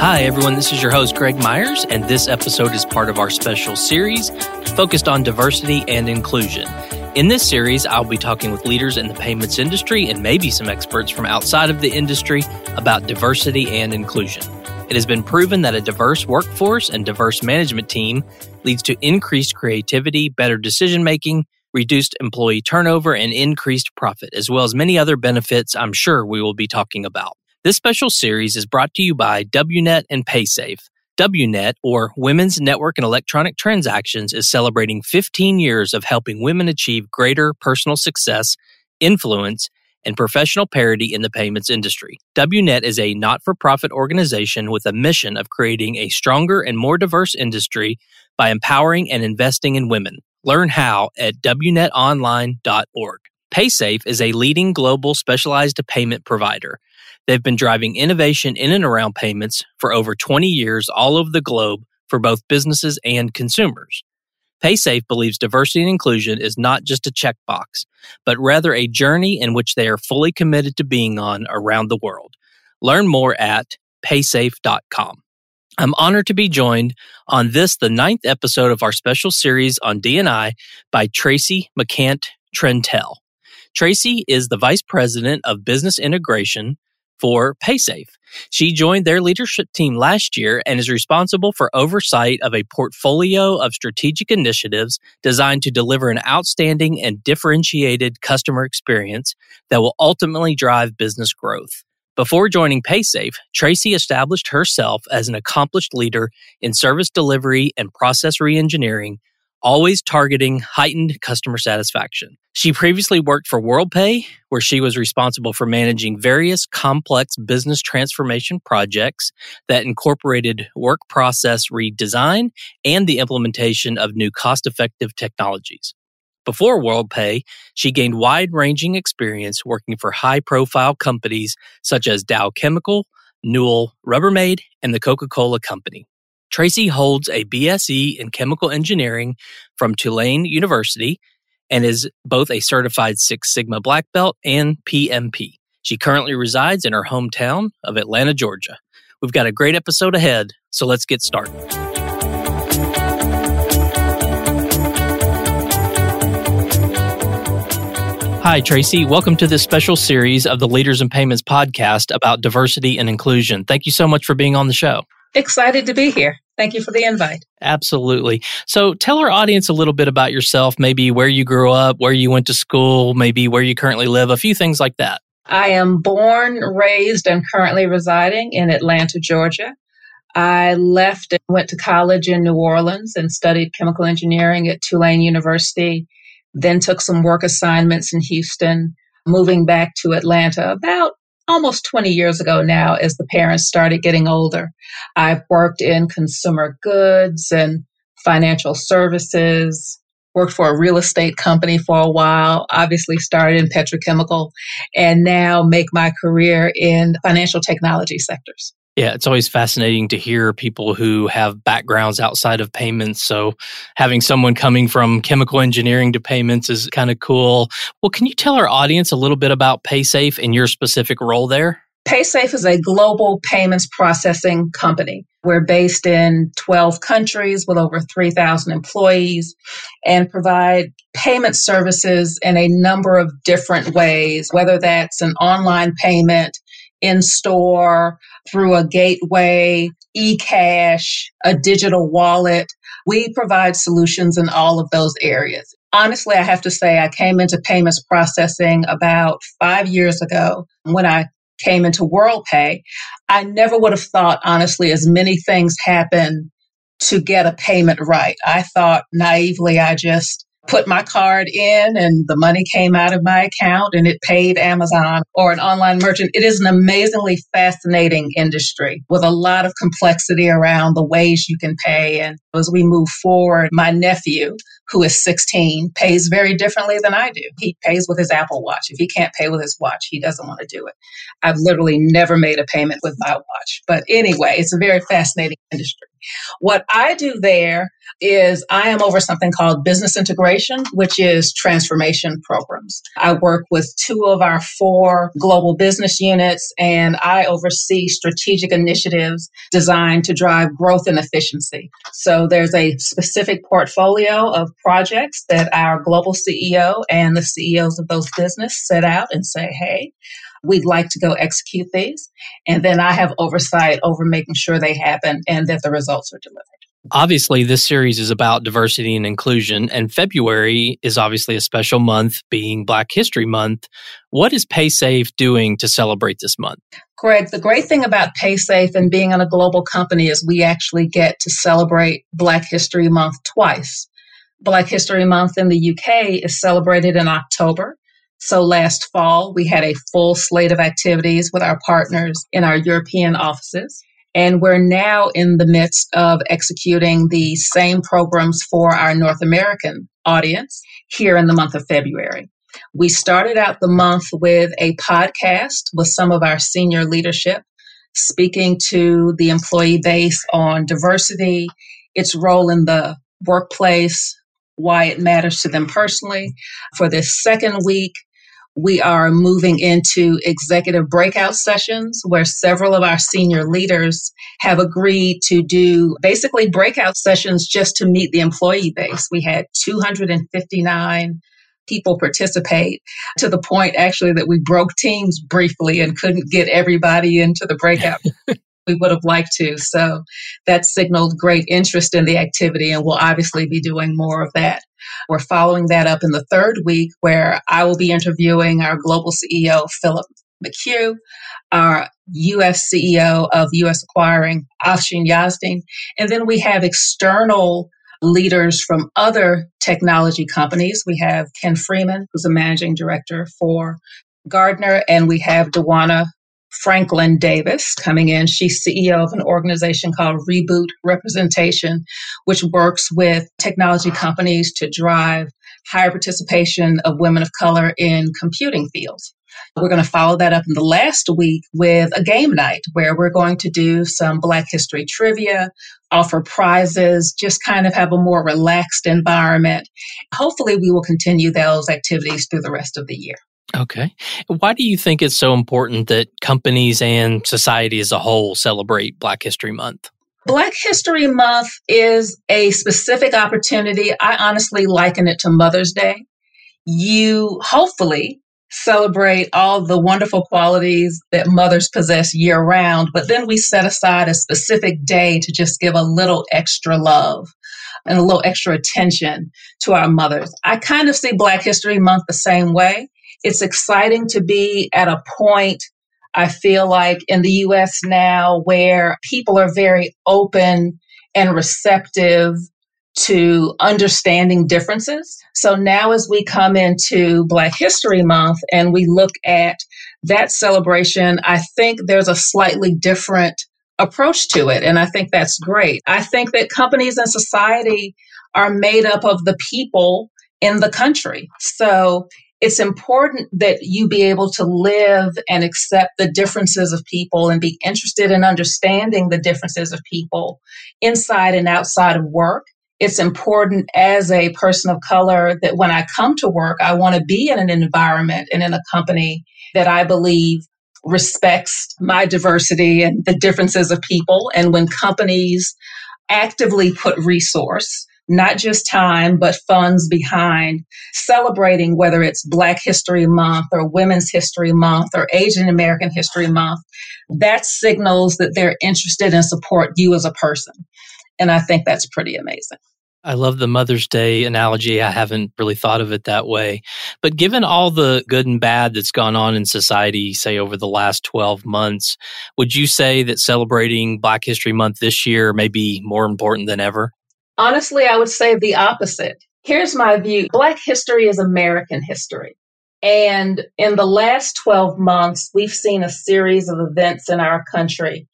Hi, everyone. This is your host, Greg Myers, and this episode is part of our special series focused on diversity and inclusion. In this series, I'll be talking with leaders in the payments industry and maybe some experts from outside of the industry about diversity and inclusion. It has been proven that a diverse workforce and diverse management team leads to increased creativity, better decision making, reduced employee turnover, and increased profit, as well as many other benefits I'm sure we will be talking about. This special series is brought to you by WNET and PaySafe. WNET, or Women's Network and Electronic Transactions, is celebrating 15 years of helping women achieve greater personal success, influence, and professional parity in the payments industry. WNET is a not for profit organization with a mission of creating a stronger and more diverse industry by empowering and investing in women. Learn how at WNETonline.org. PaySafe is a leading global specialized payment provider. They've been driving innovation in and around payments for over 20 years all over the globe for both businesses and consumers. PaySafe believes diversity and inclusion is not just a checkbox, but rather a journey in which they are fully committed to being on around the world. Learn more at paysafe.com. I'm honored to be joined on this, the ninth episode of our special series on D&I by Tracy McCant Trentell. Tracy is the Vice President of Business Integration for PaySafe. She joined their leadership team last year and is responsible for oversight of a portfolio of strategic initiatives designed to deliver an outstanding and differentiated customer experience that will ultimately drive business growth. Before joining PaySafe, Tracy established herself as an accomplished leader in service delivery and process reengineering always targeting heightened customer satisfaction. She previously worked for WorldPay, where she was responsible for managing various complex business transformation projects that incorporated work process redesign and the implementation of new cost effective technologies. Before WorldPay, she gained wide ranging experience working for high profile companies such as Dow Chemical, Newell Rubbermaid, and the Coca Cola Company. Tracy holds a BSE in chemical engineering from Tulane University and is both a certified Six Sigma Black Belt and PMP. She currently resides in her hometown of Atlanta, Georgia. We've got a great episode ahead, so let's get started. Hi, Tracy. Welcome to this special series of the Leaders in Payments podcast about diversity and inclusion. Thank you so much for being on the show. Excited to be here. Thank you for the invite. Absolutely. So tell our audience a little bit about yourself, maybe where you grew up, where you went to school, maybe where you currently live, a few things like that. I am born, raised, and currently residing in Atlanta, Georgia. I left and went to college in New Orleans and studied chemical engineering at Tulane University, then took some work assignments in Houston, moving back to Atlanta about almost 20 years ago now as the parents started getting older. I've worked in consumer goods and financial services, worked for a real estate company for a while, obviously started in petrochemical, and now make my career in financial technology sectors. Yeah, it's always fascinating to hear people who have backgrounds outside of payments. So having someone coming from chemical engineering to payments is kind of cool. Well, can you tell our audience a little bit about PaySafe and your specific role there? PaySafe is a global payments processing company. We're based in 12 countries with over 3,000 employees and provide payment services in a number of different ways, whether that's an online payment, in store, through a gateway, e-cash, a digital wallet. We provide solutions in all of those areas. Honestly, I have to say I came into payments processing about five years ago when I came into WorldPay. I never would have thought, honestly, as many things happen to get a payment right. I thought naively I just put my card in and the money came out of my account and it paid Amazon or an online merchant. It is an amazingly fascinating industry with a lot of complexity around the ways you can pay. And as we move forward, my nephew, who is 16, pays very differently than I do. He pays with his Apple Watch. If he can't pay with his watch, he doesn't want to do it. I've literally never made a payment with my watch. But anyway, it's a very fascinating industry. What I do there is I am over something called business integration, which is transformation programs. I work with two of our four global business units and I oversee strategic initiatives designed to drive growth and efficiency. So there's a specific portfolio of projects that our global CEO and the CEOs of those business set out and say, hey, we'd like to go execute these. And then I have oversight over making sure they happen and that the results are delivered. Obviously, this series is about diversity and inclusion, and February is obviously a special month, being Black History Month. What is PaySafe doing to celebrate this month? Greg, the great thing about PaySafe and being in a global company is we actually get to celebrate Black History Month twice. Black History Month in the UK is celebrated in October. So last fall, we had a full slate of activities with our partners in our European offices. And we're now in the midst of executing the same programs for our North American audience here in the month of February. We started out the month with a podcast with some of our senior leadership speaking to the employee base on diversity, its role in the workplace, why it matters to them personally. For this second week, we are moving into executive breakout sessions where several of our senior leaders have agreed to do basically breakout sessions just to meet the employee base. We had 259 people participate to the point actually that we broke teams briefly and couldn't get everybody into the breakout we would have liked to. So that signaled great interest in the activity, and we'll obviously be doing more of that. We're following that up in the third week where I will be interviewing our global CEO, Philip McHugh, our US CEO of US Acquiring, Afshin Yazdi, and then we have external leaders from other technology companies. We have Ken Freeman, who's a managing director for Gartner, and we have Dwana Franklin Davis coming in. She's CEO of an organization called Reboot Representation, which works with technology companies to drive higher participation of women of color in computing fields. We're going to follow that up in the last week with a game night where we're going to do some Black History trivia, offer prizes, just kind of have a more relaxed environment. Hopefully, we will continue those activities through the rest of the year. Okay. Why do you think it's so important that companies and society as a whole celebrate Black History Month? Black History Month is a specific opportunity. I honestly liken it to Mother's Day. You hopefully celebrate all the wonderful qualities that mothers possess year round, but then we set aside a specific day to just give a little extra love and a little extra attention to our mothers. I kind of see Black History Month the same way it's exciting to be at a point, I feel like, in the US now where people are very open and receptive to understanding differences. So now, as we come into Black History Month and we look at that celebration, I think there's a slightly different approach to it. And I think that's great. I think that companies and society are made up of the people in the country. So it's important that you be able to live and accept the differences of people and be interested in understanding the differences of people inside and outside of work. It's important as a person of color that when I come to work, I want to be in an environment and in a company that I believe respects my diversity and the differences of people. And when companies actively put resource not just time, but funds behind celebrating whether it's Black History Month or Women's History Month or Asian American History Month. That signals that they're interested in support you as a person. And I think that's pretty amazing. I love the Mother's Day analogy. I haven't really thought of it that way. But given all the good and bad that's gone on in society, say over the last 12 months, would you say that celebrating Black History Month this year may be more important than ever? Honestly, I would say the opposite. Here's my view Black history is American history. And in the last 12 months, we've seen a series of events in our country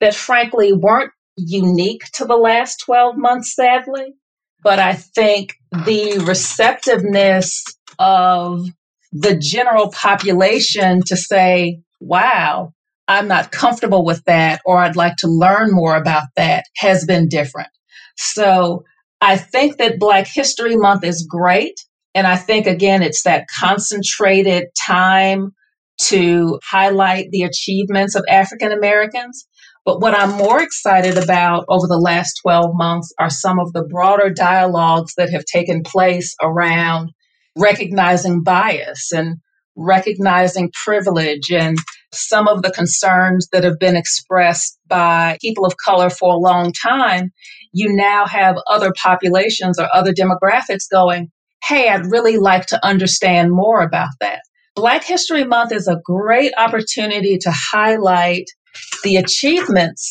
that frankly weren't unique to the last 12 months, sadly. But I think the receptiveness of the general population to say, wow, I'm not comfortable with that or I'd like to learn more about that has been different. So I think that Black History Month is great. And I think, again, it's that concentrated time to highlight the achievements of African Americans. But what I'm more excited about over the last 12 months are some of the broader dialogues that have taken place around recognizing bias and recognizing privilege and some of the concerns that have been expressed by people of color for a long time. You now have other populations or other demographics going, Hey, I'd really like to understand more about that. Black History Month is a great opportunity to highlight the achievements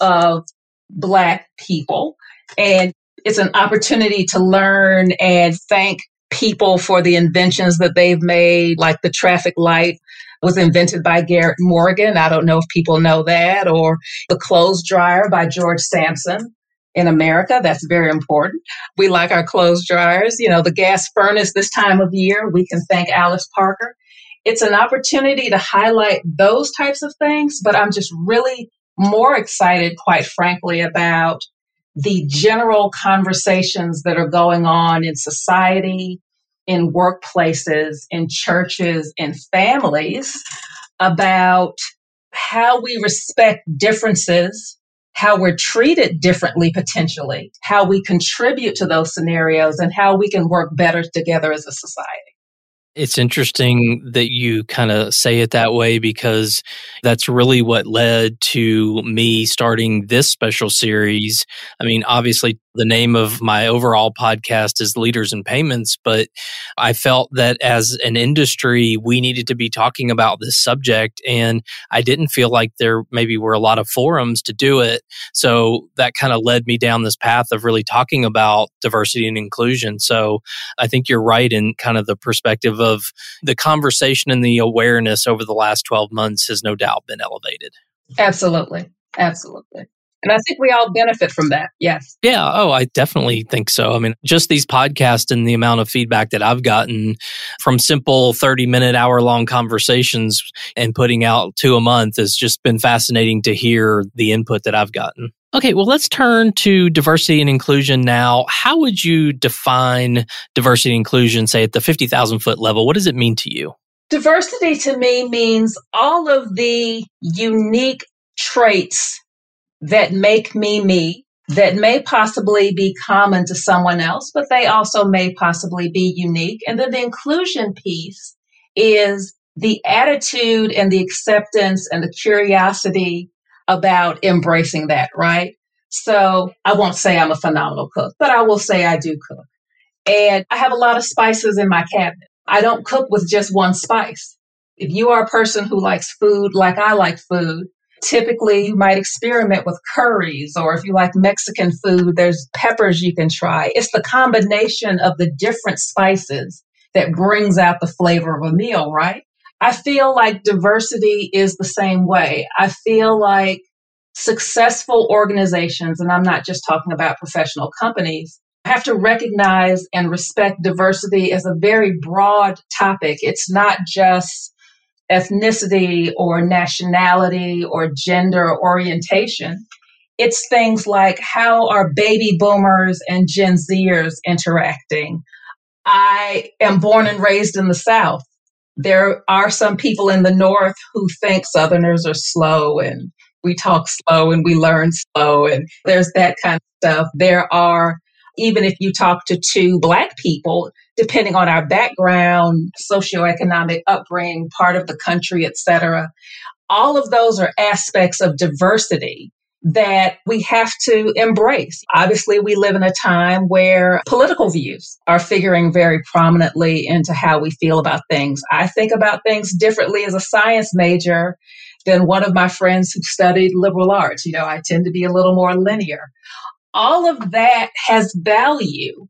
of Black people. And it's an opportunity to learn and thank people for the inventions that they've made, like the traffic light was invented by Garrett Morgan. I don't know if people know that, or the clothes dryer by George Sampson in America. That's very important. We like our clothes dryers. You know, the gas furnace this time of year, we can thank Alice Parker it's an opportunity to highlight those types of things, but I'm just really more excited, quite frankly, about the general conversations that are going on in society, in workplaces, in churches, in families about how we respect differences, how we're treated differently potentially, how we contribute to those scenarios, and how we can work better together as a society. It's interesting that you kind of say it that way because that's really what led to me starting this special series. I mean, obviously, the name of my overall podcast is Leaders in Payments, but I felt that as an industry, we needed to be talking about this subject. And I didn't feel like there maybe were a lot of forums to do it. So that kind of led me down this path of really talking about diversity and inclusion. So I think you're right in kind of the perspective of the conversation and the awareness over the last 12 months has no doubt been elevated. Absolutely. Absolutely. And I think we all benefit from that. Yes. Yeah. Oh, I definitely think so. I mean, just these podcasts and the amount of feedback that I've gotten from simple 30 minute, hour long conversations and putting out two a month has just been fascinating to hear the input that I've gotten. Okay, well, let's turn to diversity and inclusion now. How would you define diversity and inclusion, say at the 50,000 foot level? What does it mean to you? Diversity to me means all of the unique traits that make me me, that may possibly be common to someone else, but they also may possibly be unique. And then the inclusion piece is the attitude and the acceptance and the curiosity about embracing that, right? So I won't say I'm a phenomenal cook, but I will say I do cook. And I have a lot of spices in my cabinet. I don't cook with just one spice. If you are a person who likes food like I like food, typically you might experiment with curries, or if you like Mexican food, there's peppers you can try. It's the combination of the different spices that brings out the flavor of a meal, right? I feel like diversity is the same way. I feel like successful organizations, and I'm not just talking about professional companies, have to recognize and respect diversity as a very broad topic. It's not just ethnicity or nationality or gender orientation. It's things like how are baby boomers and Gen Zers interacting? I am born and raised in the South. There are some people in the North who think Southerners are slow and we talk slow and we learn slow and there's that kind of stuff. There are, even if you talk to two Black people, depending on our background, socioeconomic upbringing, part of the country, etc. All of those are aspects of diversity that we have to embrace. Obviously, we live in a time where political views are figuring very prominently into how we feel about things. I think about things differently as a science major than one of my friends who studied liberal arts. You know, I tend to be a little more linear. All of that has value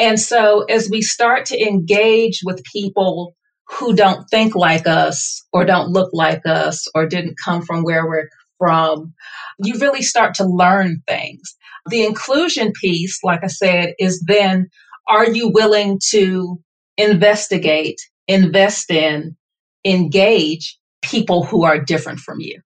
and so as we start to engage with people who don't think like us or don't look like us or didn't come from where we're from, you really start to learn things. The inclusion piece, like I said, is then are you willing to investigate, invest in, engage people who are different from you.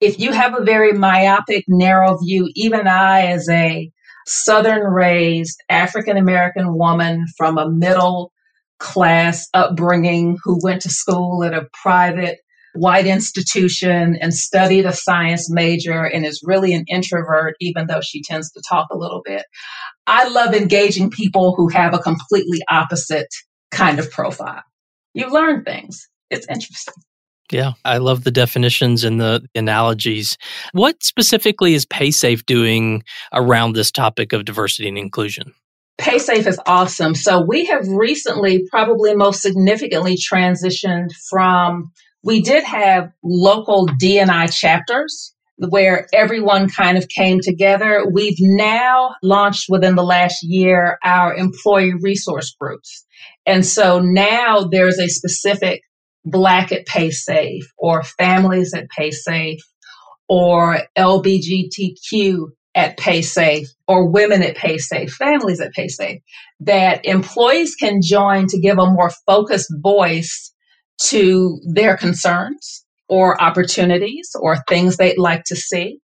If you have a very myopic, narrow view, even I, as a Southern raised African American woman from a middle class upbringing who went to school at a private white institution and studied a science major and is really an introvert, even though she tends to talk a little bit. I love engaging people who have a completely opposite kind of profile. You learn things. It's interesting. Yeah, I love the definitions and the analogies. What specifically is PaySafe doing around this topic of diversity and inclusion? PaySafe is awesome. So we have recently, probably most significantly, transitioned from we did have local DNI chapters where everyone kind of came together. We've now launched within the last year our employee resource groups. And so now there's a specific Black at PaySafe or families at PaySafe or LBGTQ at PaySafe or women at PaySafe, families at PaySafe, that employees can join to give a more focused voice to their concerns or opportunities or things they'd like to see.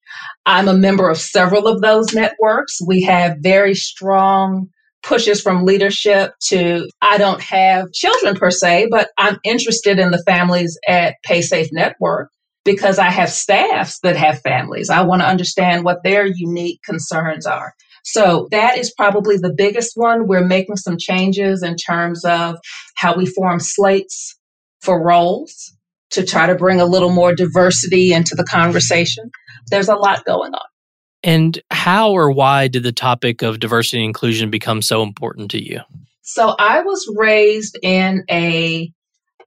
I'm a member of several of those networks. We have very strong pushes from leadership to I don't have children per se, but I'm interested in the families at PaySafe Network because I have staffs that have families. I want to understand what their unique concerns are. So that is probably the biggest one. We're making some changes in terms of how we form slates for roles to try to bring a little more diversity into the conversation. There's a lot going on. And how or why did the topic of diversity and inclusion become so important to you? So I was raised in a,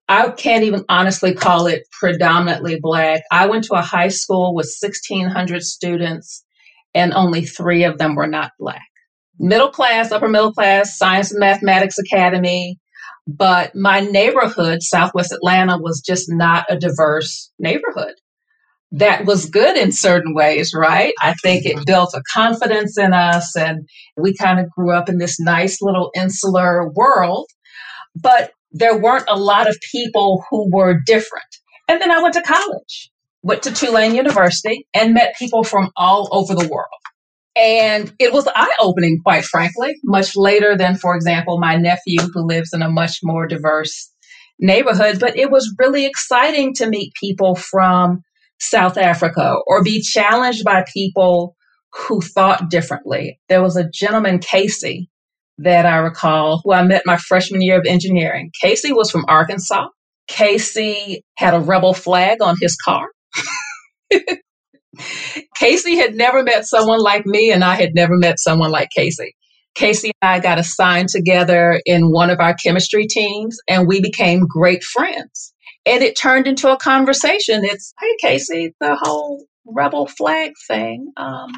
I can't even honestly call it predominantly black. I went to a high school with 1,600 students and only three of them were not black. Middle class, upper middle class, science and mathematics academy. But my neighborhood, Southwest Atlanta, was just not a diverse neighborhood that was good in certain ways, right? I think it mm-hmm. built a confidence in us and we kind of grew up in this nice little insular world, but there weren't a lot of people who were different. And then I went to college, went to Tulane University and met people from all over the world. And it was eye opening, quite frankly, much later than, for example, my nephew who lives in a much more diverse neighborhood. But it was really exciting to meet people from South Africa or be challenged by people who thought differently. There was a gentleman, Casey, that I recall, who I met my freshman year of engineering. Casey was from Arkansas. Casey had a rebel flag on his car. Casey had never met someone like me, and I had never met someone like Casey. Casey and I got assigned together in one of our chemistry teams, and we became great friends and it turned into a conversation. It's, hey, Casey, the whole rebel flag thing, um,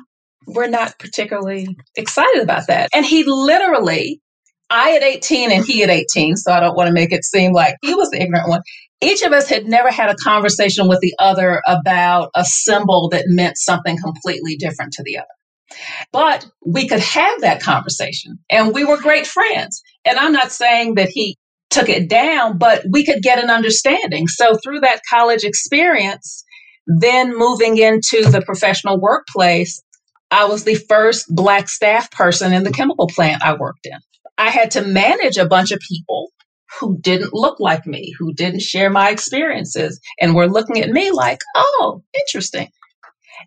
we're not particularly excited about that. And he literally, I at 18 and he at 18, so I don't want to make it seem like he was the ignorant one. Each of us had never had a conversation with the other about a symbol that meant something completely different to the other. But we could have that conversation and we were great friends. And I'm not saying that he took it down, but we could get an understanding. So through that college experience, then moving into the professional workplace, I was the first black staff person in the chemical plant I worked in. I had to manage a bunch of people who didn't look like me, who didn't share my experiences, and were looking at me like, oh, interesting.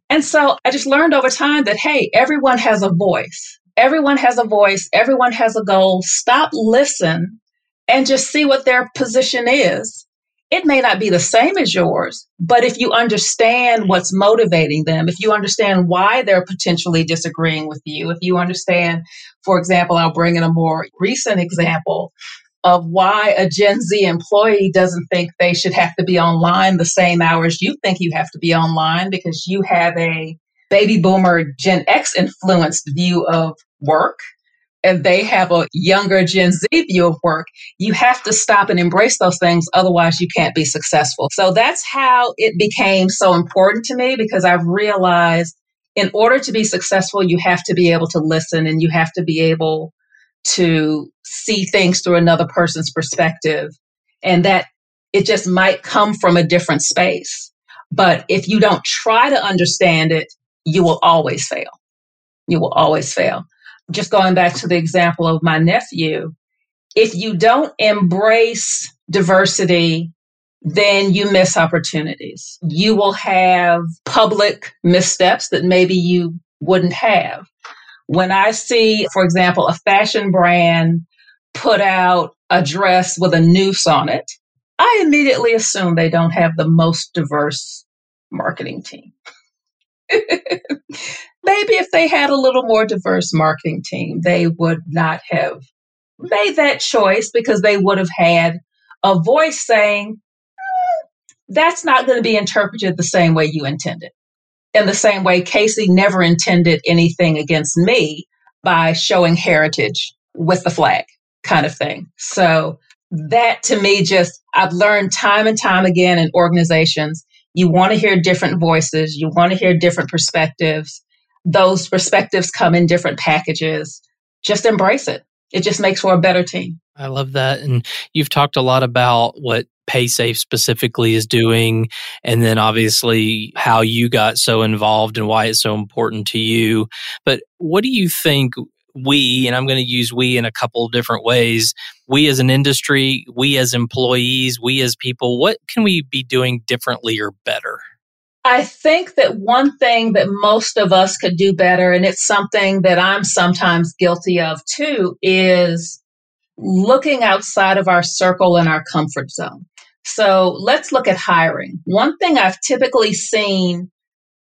And so I just learned over time that, hey, everyone has a voice. Everyone has a voice. Everyone has a goal. Stop, listen, and just see what their position is. It may not be the same as yours, but if you understand what's motivating them, if you understand why they're potentially disagreeing with you, if you understand, for example, I'll bring in a more recent example of why a Gen Z employee doesn't think they should have to be online the same hours you think you have to be online because you have a baby boomer Gen X influenced view of work and they have a younger Gen Z view of work, you have to stop and embrace those things. Otherwise, you can't be successful. So that's how it became so important to me because I've realized in order to be successful, you have to be able to listen and you have to be able to see things through another person's perspective. And that It just might come from a different space. But if you don't try to understand it, you will always fail. You will always fail. Just going back to the example of my nephew, if you don't embrace diversity, then you miss opportunities. You will have public missteps that maybe you wouldn't have. When I see, for example, a fashion brand put out a dress with a noose on it, I immediately assume they don't have the most diverse marketing team. Maybe if they had a little more diverse marketing team, they would not have made that choice because they would have had a voice saying, mm, that's not going to be interpreted the same way you intended. In the same way, Casey never intended anything against me by showing heritage with the flag kind of thing. So that to me just, I've learned time and time again in organizations, you want to hear different voices, you want to hear different perspectives. Those perspectives come in different packages. Just embrace it. It just makes for a better team. I love that. And you've talked a lot about what PaySafe specifically is doing, and then obviously how you got so involved and why it's so important to you. But what do you think we, and I'm going to use we in a couple of different ways, we as an industry, we as employees, we as people, what can we be doing differently or better? I think that one thing that most of us could do better, and it's something that I'm sometimes guilty of too, is looking outside of our circle and our comfort zone. So let's look at hiring. One thing I've typically seen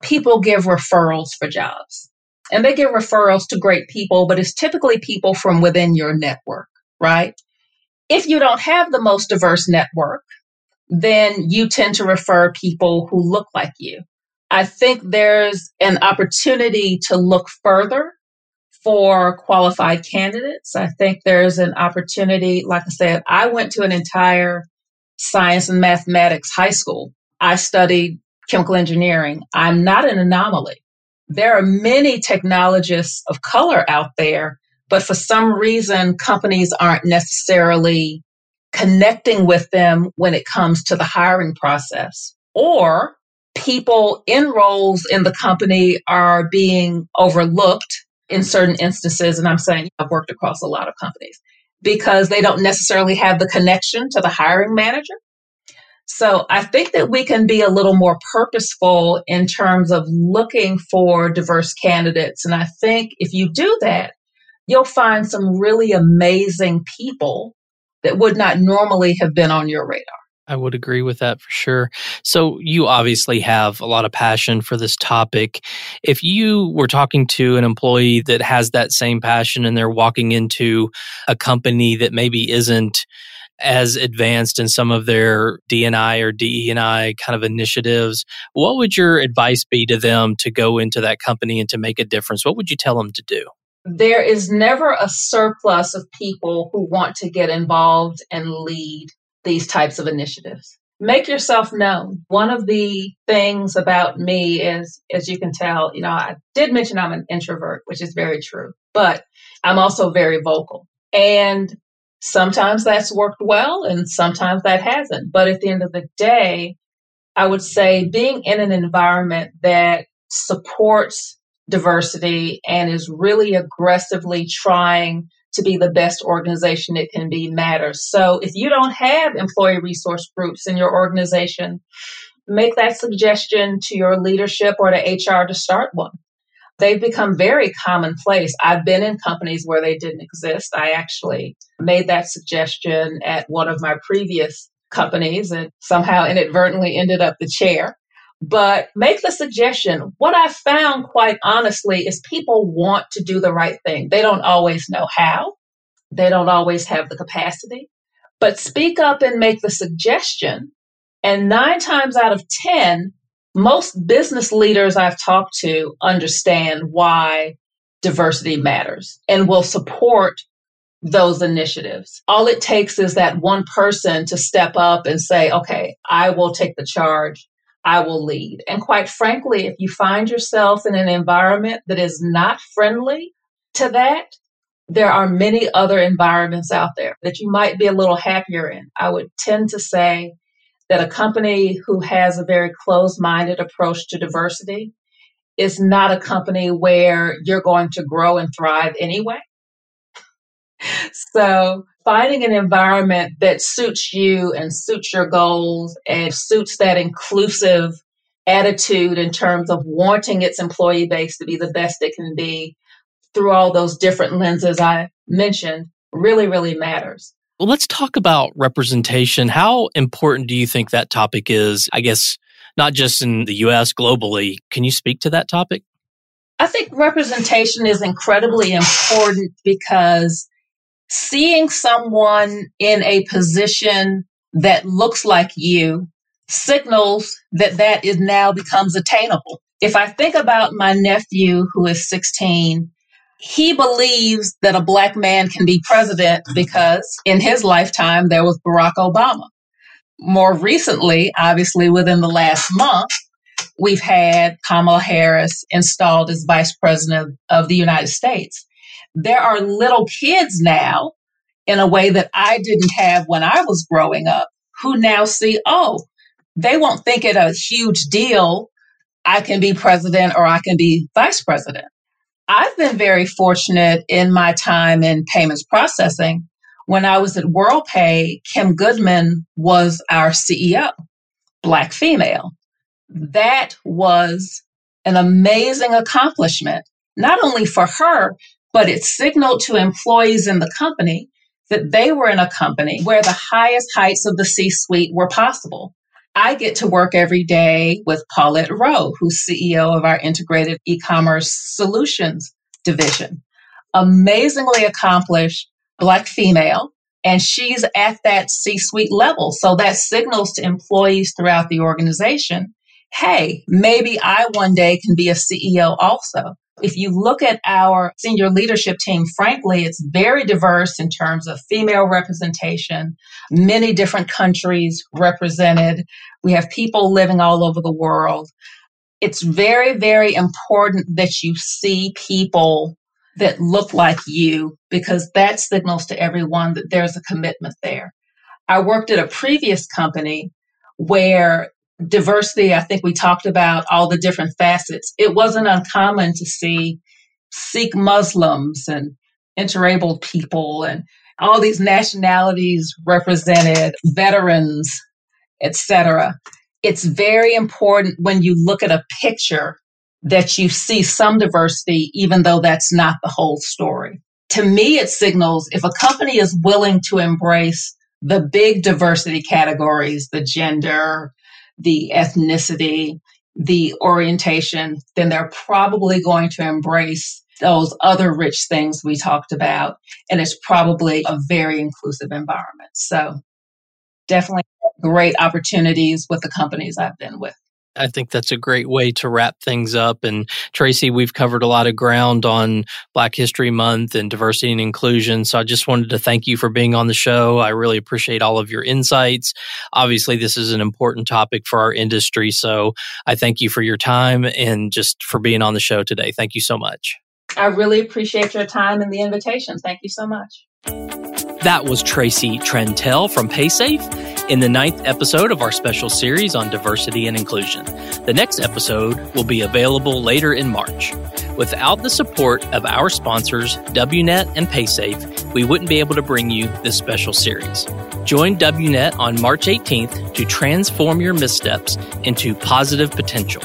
people give referrals for jobs. And they give referrals to great people, but it's typically people from within your network, right? If you don't have the most diverse network, then you tend to refer people who look like you. I think there's an opportunity to look further for qualified candidates. I think there's an opportunity, like I said, I went to an entire science and mathematics high school. I studied chemical engineering. I'm not an anomaly. There are many technologists of color out there, but for some reason, companies aren't necessarily connecting with them when it comes to the hiring process. Or people in roles in the company are being overlooked in certain instances. And I'm saying I've worked across a lot of companies because they don't necessarily have the connection to the hiring manager. So I think that we can be a little more purposeful in terms of looking for diverse candidates. And I think if you do that, you'll find some really amazing people that would not normally have been on your radar. I would agree with that for sure. So, you obviously have a lot of passion for this topic. If you were talking to an employee that has that same passion and they're walking into a company that maybe isn't as advanced in some of their DNI or DEI kind of initiatives, what would your advice be to them to go into that company and to make a difference? What would you tell them to do? there is never a surplus of people who want to get involved and lead these types of initiatives. Make yourself known. One of the things about me is, as you can tell, you know, I did mention I'm an introvert, which is very true, but I'm also very vocal. And sometimes that's worked well and sometimes that hasn't. But at the end of the day, I would say being in an environment that supports diversity and is really aggressively trying to be the best organization it can be matters. So if you don't have employee resource groups in your organization, make that suggestion to your leadership or to HR to start one. They've become very commonplace. I've been in companies where they didn't exist. I actually made that suggestion at one of my previous companies and somehow inadvertently ended up the chair but make the suggestion. What I found, quite honestly, is people want to do the right thing. They don't always know how, they don't always have the capacity, but speak up and make the suggestion. And nine times out of 10, most business leaders I've talked to understand why diversity matters and will support those initiatives. All it takes is that one person to step up and say, okay, I will take the charge I will lead. And quite frankly, if you find yourself in an environment that is not friendly to that, there are many other environments out there that you might be a little happier in. I would tend to say that a company who has a very closed minded approach to diversity is not a company where you're going to grow and thrive anyway. So, finding an environment that suits you and suits your goals and suits that inclusive attitude in terms of wanting its employee base to be the best it can be through all those different lenses I mentioned really, really matters. Well, let's talk about representation. How important do you think that topic is? I guess not just in the US, globally. Can you speak to that topic? I think representation is incredibly important because seeing someone in a position that looks like you signals that that is now becomes attainable. If I think about my nephew who is 16 he believes that a black man can be president because in his lifetime there was Barack Obama. More recently, obviously within the last month, we've had Kamala Harris installed as vice president of the United States. There are little kids now in a way that I didn't have when I was growing up who now see, oh, they won't think it a huge deal. I can be president or I can be vice president. I've been very fortunate in my time in payments processing. When I was at WorldPay, Kim Goodman was our CEO, Black female. That was an amazing accomplishment, not only for her, but it signaled to employees in the company that they were in a company where the highest heights of the C suite were possible. I get to work every day with Paulette Rowe, who's CEO of our integrated e-commerce solutions division. Amazingly accomplished black female, and she's at that C-suite level. So that signals to employees throughout the organization, hey, maybe I one day can be a CEO also. If you look at our senior leadership team, frankly, it's very diverse in terms of female representation, many different countries represented. We have people living all over the world. It's very, very important that you see people that look like you because that signals to everyone that there's a commitment there. I worked at a previous company where diversity, I think we talked about all the different facets. It wasn't uncommon to see Sikh Muslims and interabled people and all these nationalities represented, veterans, etc. It's very important when you look at a picture that you see some diversity, even though that's not the whole story. To me, it signals if a company is willing to embrace the big diversity categories, the gender, the ethnicity, the orientation, then they're probably going to embrace those other rich things we talked about. And it's probably a very inclusive environment. So definitely great opportunities with the companies I've been with. I think that's a great way to wrap things up. And Tracy, we've covered a lot of ground on Black History Month and diversity and inclusion. So I just wanted to thank you for being on the show. I really appreciate all of your insights. Obviously, this is an important topic for our industry. So I thank you for your time and just for being on the show today. Thank you so much. I really appreciate your time and the invitation. Thank you so much. That was Tracy Trentell from PaySafe in the ninth episode of our special series on diversity and inclusion. The next episode will be available later in March. Without the support of our sponsors, WNET and PaySafe, we wouldn't be able to bring you this special series. Join WNET on March 18th to transform your missteps into positive potential.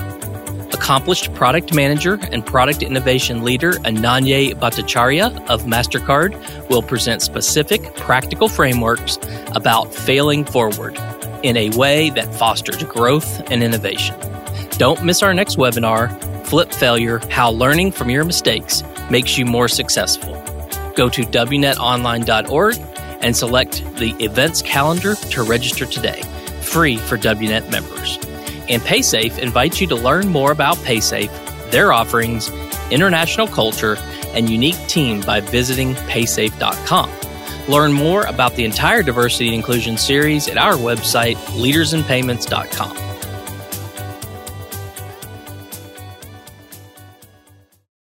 Accomplished product manager and product innovation leader Ananya Bhattacharya of MasterCard will present specific practical frameworks about failing forward in a way that fosters growth and innovation. Don't miss our next webinar, Flip Failure How Learning from Your Mistakes Makes You More Successful. Go to WNETonline.org and select the events calendar to register today, free for WNET members. And PaySafe invites you to learn more about PaySafe, their offerings, international culture, and unique team by visiting paysafe.com. Learn more about the entire diversity and inclusion series at our website, leadersinpayments.com.